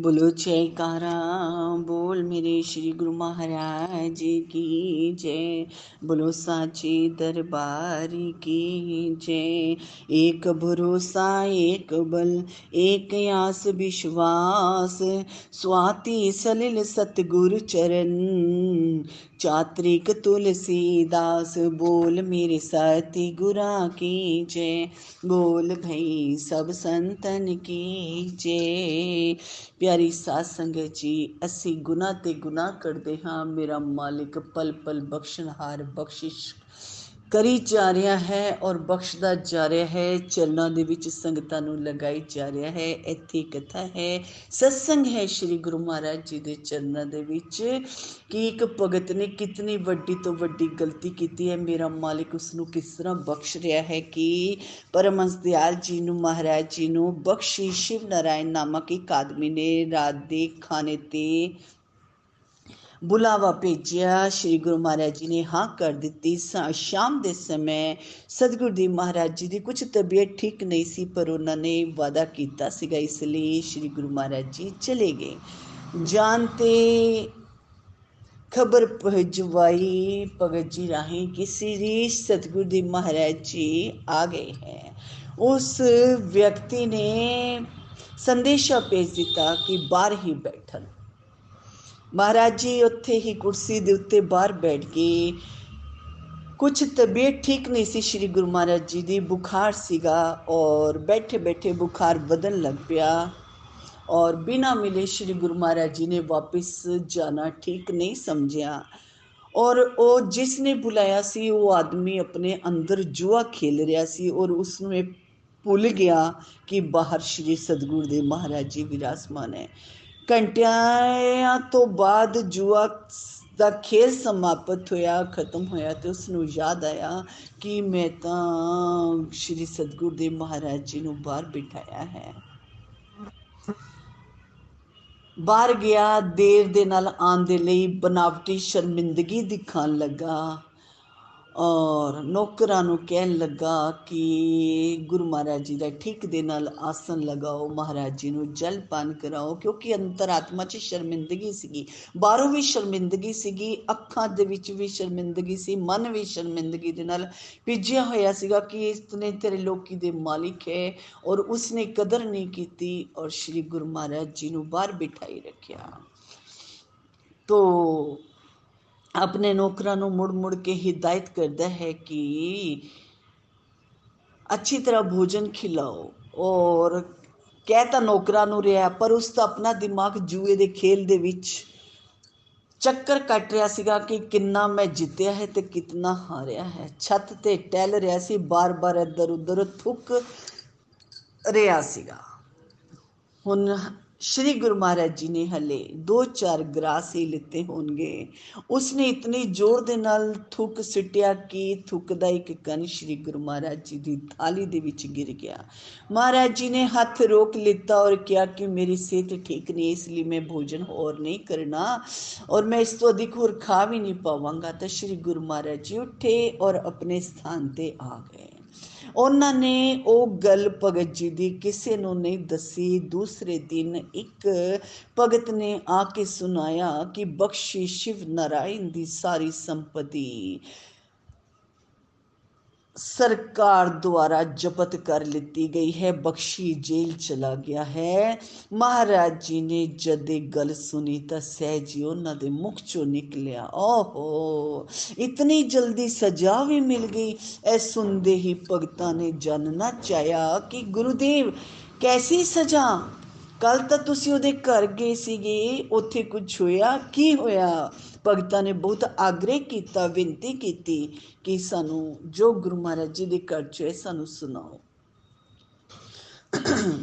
बोलो, जयकारा, बोल मेरे श्री गुरु महाराज की जय। बोलो, साची दरबार की जय। एक भरोसा, एक बल, एक आस विश्वास। स्वाति सलिल सतगुरु चरण। चात्रिक तुलसीदास, बोल मेरे साथी गुरा की जय। बोल भई, सब संतन की जय। ਪਿਆਰੀ ਸਾਧ ਸੰਗਤ ਜੀ ਅਸੀਂ ਗੁਨਾਹ ਤੇ ਗੁਨਾਹ ਕਰਦੇ ਹਾਂ ਮੇਰਾ ਮਾਲਿਕ ਪਲ ਪਲ ਬਖਸ਼ਣਹਾਰ ਬਖਸ਼ਿਸ਼ ਕਰੀ ਜਾ ਰਿਹਾ ਹੈ ਔਰ ਬਖਸ਼ਦਾ ਜਾ ਰਿਹਾ ਹੈ ਚਰਨਾਂ ਦੇ ਵਿੱਚ ਸੰਗਤਾਂ ਨੂੰ ਲਗਾਈ ਜਾ ਰਿਹਾ ਹੈ ਇੱਥੇ ਕਥਾ ਹੈ ਸਤਸੰਗ ਹੈ ਸ੍ਰੀ ਗੁਰੂ ਮਹਾਰਾਜ ਜੀ ਦੇ ਚਰਨਾਂ ਦੇ ਵਿੱਚ ਕਿ ਇੱਕ ਭਗਤ ਨੇ ਕਿਤਨੀ ਵੱਡੀ ਤੋਂ ਵੱਡੀ ਗਲਤੀ ਕੀਤੀ ਹੈ ਮੇਰਾ ਮਾਲਿਕ ਉਸ ਨੂੰ ਕਿਸ ਤਰ੍ਹਾਂ ਬਖਸ਼ ਰਿਹਾ ਹੈ ਕਿ ਪਰਮਹੰਸ ਦਿਆਲ ਜੀ ਨੂੰ ਮਹਾਰਾਜ ਜੀ ਨੂੰ ਬਖਸ਼ੀ ਸ਼ਿਵ ਨਾਰਾਇਣ ਨਾਮਕ ਇੱਕ ਆਦਮੀ ਨੇ ਰਾਤ ਦੇ ਖਾਣੇ ਤੇ ਬੁਲਾਵਾ ਭੇਜਿਆ ਸ੍ਰੀ ਗੁਰੂ ਮਹਾਰਾਜ ਜੀ ਨੇ ਹਾਂ ਕਰ ਦਿੱਤੀ ਸ਼ਾਮ ਦੇ ਸਮੇਂ ਸਤਿਗੁਰ ਦੀ ਮਹਾਰਾਜ ਜੀ ਦੀ ਕੁਝ ਤਬੀਅਤ ਠੀਕ ਨਹੀਂ ਸੀ ਪਰ ਉਹਨਾਂ ਨੇ ਵਾਦਾ ਕੀਤਾ ਸੀਗਾ ਇਸ ਲਈ ਸ੍ਰੀ ਗੁਰੂ ਮਹਾਰਾਜ ਜੀ ਚਲੇ ਗਏ ਜਾਣਤੇ ਖਬਰ ਭਜਵਾਈ ਭਗਤ ਜੀ ਰਾਹੀਂ ਕਿ ਸ੍ਰੀ ਸਤਿਗੁਰ ਦੀ ਮਹਾਰਾਜ ਜੀ ਆ ਗਏ ਹੈ ਉਸ ਵਿਅਕਤੀ ਨੇ ਸੰਦੇਸ਼ਾ ਭੇਜ ਦਿੱਤਾ ਕਿ ਬਾਹਰ ਹੀ ਬੈਠਣ ਮਹਾਰਾਜ ਜੀ ਉੱਥੇ ਹੀ ਕੁਰਸੀ ਦੇ ਉੱਤੇ ਬਾਹਰ ਬੈਠ ਕੇ ਕੁਝ ਤਬੀਅਤ ਠੀਕ ਨਹੀਂ ਸੀ ਸ੍ਰੀ ਗੁਰੂ ਮਹਾਰਾਜ ਜੀ ਦੀ ਬੁਖਾਰ ਸੀਗਾ ਔਰ ਬੈਠੇ ਬੈਠੇ ਬੁਖਾਰ ਵਧਣ ਲੱਗ ਪਿਆ ਔਰ ਬਿਨਾ ਮਿਲੇ ਸ੍ਰੀ ਗੁਰੂ ਮਹਾਰਾਜ ਜੀ ਨੇ ਵਾਪਸ ਜਾਣਾ ਠੀਕ ਨਹੀਂ ਸਮਝਿਆ ਔਰ ਉਹ ਜਿਸ ਨੇ ਬੁਲਾਇਆ ਸੀ ਉਹ ਆਦਮੀ ਆਪਣੇ ਅੰਦਰ ਜੂਆ ਖੇਲ ਰਿਹਾ ਸੀ ਔਰ ਉਸ ਨੂੰ ਇਹ ਭੁੱਲ ਗਿਆ ਕਿ ਬਾਹਰ ਸ੍ਰੀ ਸਤਗੁਰ ਦੇ ਮਹਾਰਾਜ ਜੀ ਵਿਰਾਜਮਾਨ ਹੈ ਘੰਟਿਆਂ ਤੋਂ ਬਾਅਦ ਜੂਆ ਦਾ ਖੇਲ ਸਮਾਪਤ ਹੋਇਆ, ਖਤਮ ਹੋਇਆ ਤੇ ਉਸ ਨੂੰ ਯਾਦ ਆਇਆ ਕਿ ਮੈਂ ਤਾਂ ਸ਼੍ਰੀ ਸਤਗੁਰ ਦੇ ਮਹਾਰਾਜ ਜੀ ਨੂੰ ਬਾਹਰ ਬਿਠਾਇਆ ਹੈ। ਬਾਹਰ ਗਿਆ ਦੇਰ ਦੇ ਨਾਲ ਆਉਣ ਦੇ ਲਈ ਬਨਾਵਟੀ ਸ਼ਰਮਿੰਦਗੀ ਦਿਖਾਣ ਲੱਗਾ। ਔਰ ਨੌਕਰਾਂ ਨੂੰ ਕਹਿਣ ਲੱਗਾ ਕਿ ਗੁਰੂ ਮਹਾਰਾਜ ਜੀ ਦਾ ਠੀਕ ਦੇ ਨਾਲ ਆਸਨ ਲਗਾਓ, ਮਹਾਰਾਜ ਜੀ ਨੂੰ ਜਲ ਪਾਨ ਕਰਾਓ, ਕਿਉਂਕਿ ਅੰਤਰਾਤਮਾ 'ਚ ਸ਼ਰਮਿੰਦਗੀ ਸੀਗੀ। ਬਾਹਰੋਂ ਵੀ ਸ਼ਰਮਿੰਦਗੀ ਸੀਗੀ, ਅੱਖਾਂ ਦੇ ਵਿੱਚ ਵੀ ਸ਼ਰਮਿੰਦਗੀ ਸੀ, ਮਨ ਵੀ ਸ਼ਰਮਿੰਦਗੀ ਦੇ ਨਾਲ ਭਿੱਜਿਆ ਹੋਇਆ ਸੀਗਾ ਕਿ ਇਸਨੇ ਤੇਰੇ ਲੋਕੀ ਦੇ ਮਾਲਿਕ ਹੈ ਔਰ ਉਸਨੇ ਕਦਰ ਨਹੀਂ ਕੀਤੀ ਔਰ ਸ੍ਰੀ ਗੁਰੂ ਮਹਾਰਾਜ ਜੀ ਨੂੰ ਬਾਹਰ ਬਿਠਾਈ ਰੱਖਿਆ। ਤੋ ਆਪਣੇ ਨੌਕਰਾਂ ਨੂੰ ਮੁੜ ਮੁੜ ਕੇ ਹਿਦਾਇਤ ਕਰਦਾ ਹੈ ਕਿ ਅੱਛੀ ਤਰ੍ਹਾਂ ਭੋਜਨ ਖਿਲਾਓ ਔਰ ਕਹਿ ਤਾਂ ਨੌਕਰਾਂ ਨੂੰ ਰਿਹਾ ਪਰ ਉਸ ਦਾ ਆਪਣਾ ਦਿਮਾਗ ਜੂਏ ਦੇ ਖੇਲ ਦੇ ਵਿੱਚ ਚੱਕਰ ਕੱਟ ਰਿਹਾ ਸੀਗਾ ਕਿ ਕਿੰਨਾ ਮੈਂ ਜਿੱਤਿਆ ਹੈ ਤੇ ਕਿੰਨਾ ਹਾਰਿਆ ਹੈ ਛੱਤ ਤੇ ਟਹਿਲ ਰਿਹਾ ਸੀ ਬਾਰ-ਬਾਰ ਇੱਧਰ ਉੱਧਰ ਥੁੱਕ ਰਿਹਾ ਸੀਗਾ ਹੁਣ ਸ਼੍ਰੀ ਗੁਰੂ ਮਹਾਰਾਜ ਜੀ ਨੇ ਹਲੇ ਦੋ ਚਾਰ ਗਰਾਸ ਹੀ ਲਿੱਤੇ ਹੋਣਗੇ ਉਸਨੇ ਇਤਨੀ ਜ਼ੋਰ ਦੇ ਨਾਲ ਥੁੱਕ ਸਿੱਟਿਆ ਕਿ ਥੁੱਕ ਦਾ ਇੱਕ ਕਣ ਸ਼੍ਰੀ ਗੁਰੂ ਮਹਾਰਾਜ ਜੀ ਦੀ ਥਾਲੀ ਦੇ ਵਿੱਚ ਗਿਰ ਗਿਆ ਮਹਾਰਾਜ ਜੀ ਨੇ ਹੱਥ ਰੋਕ ਲਿੱਤਾ ਔਰ ਕਿਹਾ ਕਿ ਮੇਰੀ ਸਿਹਤ ਠੀਕ ਨਹੀਂ ਇਸ ਲਈ ਮੈਂ ਭੋਜਨ ਹੋਰ ਨਹੀਂ ਕਰਨਾ ਔਰ ਮੈਂ ਇਸ ਤੋਂ ਅਧਿਕ ਹੋਰ ਖਾ ਵੀ ਨਹੀਂ ਪਾਵਾਂਗਾ ਤਾਂ ਸ਼੍ਰੀ ਗੁਰੂ ਮਹਾਰਾਜ ਜੀ ਉੱਠੇ ਔਰ ਆਪਣੇ ਸਥਾਨ ਤੇ ਆ ਗਏ ਉਹਨਾਂ ਨੇ ਉਹ ਗੱਲ ਭਗਤ ਜੀ ਦੀ ਕਿਸੇ ਨੂੰ ਨਹੀਂ ਦੱਸੀ ਦੂਸਰੇ ਦਿਨ ਇੱਕ ਭਗਤ ਨੇ ਆ ਕੇ ਸੁਨਾਇਆ ਕਿ ਬਖਸ਼ੀ ਸ਼ਿਵ ਨਾਰਾਇਣ ਦੀ ਸਾਰੀ ਸੰਪਤੀ ਸਰਕਾਰ ਦੁਆਰਾ ਜ਼ਬਤ ਕਰ ਲਿੱਤੀ ਗਈ ਹੈ ਬਖਸ਼ੀ ਜੇਲ੍ਹ ਚਲਾ ਗਿਆ ਹੈ ਮਹਾਰਾਜ ਜੀ ਨੇ ਜਦ ਇਹ ਗੱਲ ਸੁਣੀ ਤਾਂ ਸਹਿਜੀ ਉਹਨਾਂ ਦੇ ਮੁਖ ਚੋਂ ਨਿਕਲਿਆ ਓਹੋ ਇਤਨੀ ਜਲਦੀ ਸਜ਼ਾ ਵੀ ਮਿਲ ਗਈ ਐ ਸੁਣਦੇ ਹੀ ਭਗਤਾਂ ਨੇ ਜਾਣਨਾ ਚਾਹਿਆ ਕਿ ਗੁਰੂਦੇਵ ਕੈਸੀ ਸਜ਼ਾ ਕੱਲ ਤਾਂ ਤੁਸੀਂ ਉਹਦੇ ਘਰ ਗਏ ਸੀਗੇ ਉੱਥੇ ਕੁਝ ਹੋਇਆ ਕੀ ਹੋਇਆ ਭਗਤਾਂ ਨੇ ਬਹੁਤ ਆਗ੍ਰਹ ਕੀਤਾ ਬੇਨਤੀ ਕੀਤੀ ਕਿ ਸਾਨੂੰ ਜੋ ਗੁਰੂ ਮਹਾਰਾਜ ਜੀ ਦੇ ਘਰ ਚ ਹੈ ਸਾਨੂੰ ਸੁਣਾਓ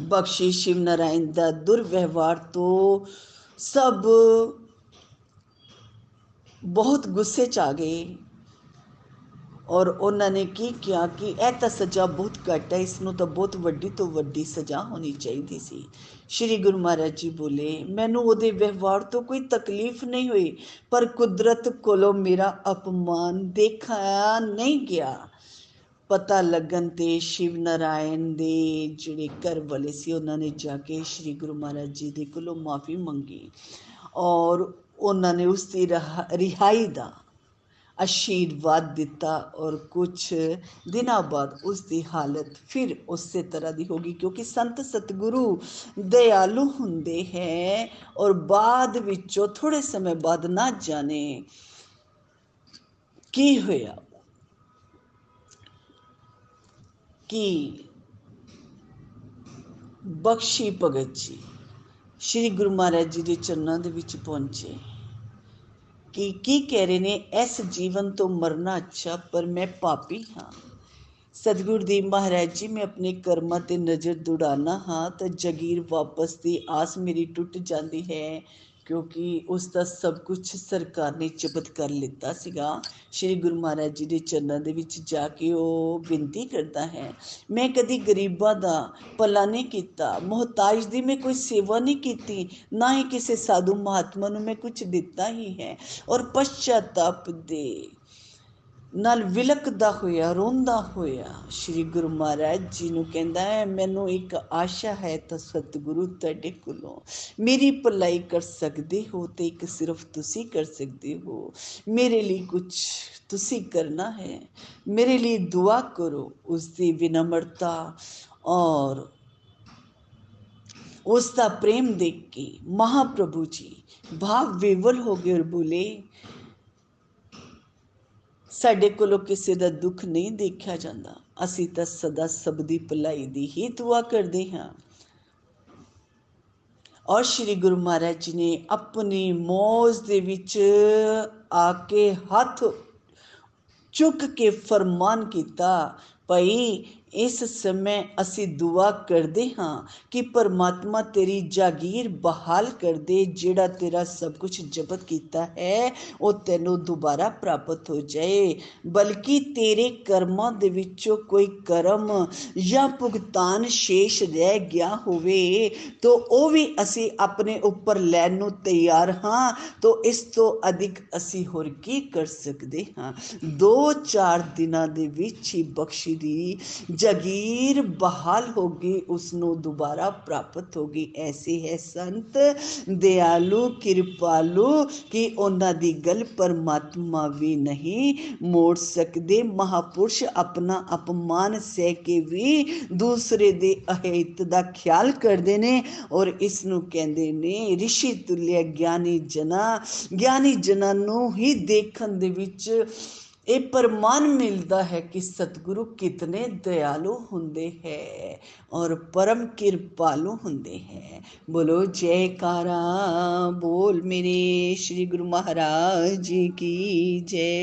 ਬਖਸ਼ੀ ਸ਼ਿਵ ਨਾਰਾਇਣ ਦਾ ਦੁਰਵਿਵਹਾਰ ਤੋਂ ਸਭ ਬਹੁਤ ਗੁੱਸੇ ਚ ਆ ਗਏ ਔਰ ਉਹਨਾਂ ਨੇ ਕੀ ਕਿਹਾ ਕਿ ਇਹ ਤਾਂ ਸਜ਼ਾ ਬਹੁਤ ਘੱਟ ਹੈ ਇਸ ਨੂੰ ਤਾਂ ਬਹੁਤ ਵੱਡੀ ਤੋਂ ਵੱਡੀ ਸਜ਼ਾ ਹੋਣੀ ਚਾਹੀਦੀ ਸੀ ਸ਼੍ਰੀ ਗੁਰੂ ਮਹਾਰਾਜ ਜੀ ਬੋਲੇ ਮੈਨੂੰ ਉਹਦੇ ਵਿਵਹਾਰ ਤੋਂ ਕੋਈ ਤਕਲੀਫ ਨਹੀਂ ਹੋਈ ਪਰ ਕੁਦਰਤ ਕੋਲੋਂ ਮੇਰਾ ਅਪਮਾਨ ਦੇਖਿਆ ਨਹੀਂ ਗਿਆ ਪਤਾ ਲੱਗਣ ਤੇ ਸ਼ਿਵ ਨਾਰਾਇਣ ਦੇ ਜਿਹੜੇ ਘਰ ਵਾਲੇ ਸੀ ਉਹਨਾਂ ਨੇ ਜਾ ਕੇ ਸ੍ਰੀ ਗੁਰੂ ਮਹਾਰਾਜ ਜੀ ਦੇ ਕੋਲੋਂ ਮਾਫੀ ਮੰਗੀ ਔਰ ਉਹਨਾਂ ਨੇ ਉਸ ਦੀ ਰਿਹਾਈ ਦਾ ਆਸ਼ੀਰਵਾਦ ਦਿੱਤਾ ਔਰ ਕੁਝ ਦਿਨਾਂ ਬਾਅਦ ਉਸ ਦੀ ਹਾਲਤ ਫਿਰ ਉਸੇ ਤਰ੍ਹਾਂ ਦੀ ਹੋ ਗਈ ਕਿਉਂਕਿ ਸੰਤ ਸਤਿਗੁਰੂ ਦਇਆਲੂ ਹੁੰਦੇ ਹੈ ਔਰ ਬਾਅਦ ਵਿੱਚੋਂ ਥੋੜੇ ਸਮੇਂ ਬਾਅਦ ਨਾ ਜਾਣੇ ਕੀ ਹੋਇਆ ਕਿ ਬਖਸ਼ੀ ਭਗਤ ਜੀ ਸ਼੍ਰੀ ਗੁਰੂ ਮਹਾਰਾਜ ਜੀ ਦੇ ਚਰਨਾਂ ਦੇ ਵਿੱਚ ਪਹੁੰਚੇ ਕਿ ਕੀ ਕਹਿ ਰਹੇ ਨੇ, ਇਸ ਜੀਵਨ ਤੋਂ ਮਰਨਾ ਅੱਛਾ, ਪਰ ਮੈਂ ਪਾਪੀ ਹਾਂ। ਸਤਿਗੁਰ ਦੀ ਮਹਾਰਾਜ ਜੀ, ਮੈਂ ਆਪਣੇ ਕਰਮਾਂ ਤੇ ਨਜ਼ਰ ਦੁੜਾਣਾ ਹਾਂ ਤਾਂ ਜਗੀਰ ਵਾਪਸ ਦੀ ਆਸ ਮੇਰੀ ਟੁੱਟ ਜਾਂਦੀ ਹੈ। ਕਿਉਂਕਿ ਉਸ ਦਾ ਸਭ ਕੁਝ ਸਰਕਾਰ ਨੇ ਜ਼ਬਤ ਕਰ ਲਿੱਤਾ ਸੀਗਾ ਸ਼੍ਰੀ ਗੁਰੂ ਮਹਾਰਾਜ ਜੀ ਦੇ ਚਰਨਾਂ ਦੇ ਵਿੱਚ ਜਾ ਕੇ ਉਹ ਬੇਨਤੀ ਕਰਦਾ ਹੈ ਮੈਂ ਕਦੀ ਗਰੀਬਾਂ ਦਾ ਭਲਾ ਨਹੀਂ ਕੀਤਾ ਮੁਹਤਾਜ ਦੀ ਮੈਂ ਕੋਈ ਸੇਵਾ ਨਹੀਂ ਕੀਤੀ ਨਾ ਹੀ ਕਿਸੇ ਸਾਧੂ ਮਹਾਤਮਾ ਨੂੰ ਮੈਂ ਕੁਝ ਦਿੱਤਾ ਹੀ ਹੈ ਔਰ ਪਛਤਾਪ ਦੇ ਨਾਲ ਵਿਲਕਦਾ ਹੋਇਆ ਰੋਂਦਾ ਹੋਇਆ ਸ੍ਰੀ ਗੁਰੂ ਮਹਾਰਾਜ ਜੀ ਨੂੰ ਕਹਿੰਦਾ ਹੈ ਮੈਨੂੰ ਇੱਕ ਆਸ਼ਾ ਹੈ ਤਾਂ ਸਤਿਗੁਰੂ ਤੁਹਾਡੇ ਕੋਲੋਂ ਮੇਰੀ ਭਲਾਈ ਕਰ ਸਕਦੇ ਹੋ ਤੇ ਇੱਕ ਸਿਰਫ ਤੁਸੀਂ ਕਰ ਸਕਦੇ ਹੋ ਮੇਰੇ ਲਈ ਕੁਝ ਤੁਸੀਂ ਕਰਨਾ ਹੈ ਮੇਰੇ ਲਈ ਦੁਆ ਕਰੋ ਉਸ ਦੀ ਵਿਨਮਰਤਾ ਔਰ ਉਸ ਦਾ ਪ੍ਰੇਮ ਦੇਖ ਕੇ ਮਹਾਪ੍ਰਭੂ ਜੀ ਭਾਵ ਵਿਵਲ ਹੋ ਗਏ ਔਰ ਬੋਲੇ ਸਾਡੇ ਕੋਲੋਂ ਕਿਸੇ ਦਾ ਦੁੱਖ ਨਹੀਂ ਦੇਖਿਆ ਜਾਂਦਾ। ਅਸੀਂ ਤਾਂ ਸਦਾ ਸਭ ਦੀ ਭਲਾਈ ਦੀ ਹੀ ਦੁਆ ਕਰਦੇ ਹਾਂ। ਔਰ ਸ੍ਰੀ ਗੁਰੂ ਮਹਾਰਾਜ ਜੀ ਨੇ ਆਪਣੀ ਮੌਜ ਦੇ ਵਿੱਚ ਆ ਕੇ ਹੱਥ ਚੁੱਕ ਕੇ ਫਰਮਾਨ ਕੀਤਾ, ਭਈ ਇਸ ਸਮੇਂ ਅਸੀਂ ਦੁਆ ਕਰਦੇ ਹਾਂ ਕਿ ਪਰਮਾਤਮਾ ਤੇਰੀ ਜਾਗੀਰ ਬਹਾਲ ਕਰ ਦੇ ਜਿਹੜਾ ਤੇਰਾ ਸਭ ਕੁਝ ਜ਼ਬਤ ਕੀਤਾ ਹੈ ਉਹ ਤੈਨੂੰ ਦੁਬਾਰਾ ਪ੍ਰਾਪਤ ਹੋ ਜਾਏ ਬਲਕਿ ਤੇਰੇ ਕਰਮਾਂ ਦੇ ਵਿੱਚੋਂ ਕੋਈ ਕਰਮ ਜਾਂ ਭੁਗਤਾਨ ਸ਼ੇਸ਼ ਰਹਿ ਗਿਆ ਹੋਵੇ ਤਾਂ ਉਹ ਵੀ ਅਸੀਂ ਆਪਣੇ ਉੱਪਰ ਲੈਣ ਨੂੰ ਤਿਆਰ ਹਾਂ ਤਾਂ ਇਸ ਤੋਂ ਅਧਿਕ ਅਸੀਂ ਹੋਰ ਕੀ ਕਰ ਸਕਦੇ ਹਾਂ 2-4 ਦਿਨਾਂ ਦੇ ਵਿੱਚ ਹੀ ਬਖਸ਼ੀ ਦੀ ਜਗੀਰ ਬਹਾਲ ਹੋ ਗਈ ਉਸ ਨੂੰ ਦੁਬਾਰਾ ਪ੍ਰਾਪਤ ਹੋ ਗਈ ਐਸੇ ਹੈ ਸੰਤ ਦਿਆਲੂ ਕਿਰਪਾਲੂ ਕਿ ਉਹਨਾਂ ਦੀ ਗੱਲ ਪਰਮਾਤਮਾ ਵੀ ਨਹੀਂ ਮੋੜ ਸਕਦੇ ਮਹਾਪੁਰਸ਼ ਆਪਣਾ ਅਪਮਾਨ ਸਹਿ ਕੇ ਵੀ ਦੂਸਰੇ ਦੇ ਅਹਿਤ ਦਾ ਖਿਆਲ ਕਰਦੇ ਨੇ ਔਰ ਇਸ ਨੂੰ ਕਹਿੰਦੇ ਨੇ ઋષਿ ਤੁਲਿਆ ਗਿਆਨੀ ਜਨਾ ਗਿਆਨੀ ਜਨਾਂ ਨੂੰ ਹੀ ਦੇਖਣ ਦੇ ਵਿੱਚ ਇਹ ਪਰਮਾਨ ਮਿਲਦਾ ਹੈ ਕਿ ਸਤਿਗੁਰੂ ਕਿਤਨੇ ਦਇਆਲੂ ਹੁੰਦੇ ਹੈ ਔਰ ਪਰਮ ਕਿਰਪਾਲੂ ਹੁੰਦੇ ਹੈ ਬੋਲੋ ਜੈਕਾਰਾ ਬੋਲ ਮੇਰੇ ਸ੍ਰੀ ਗੁਰੂ ਮਹਾਰਾਜ ਜੀ ਕੀ ਜੈ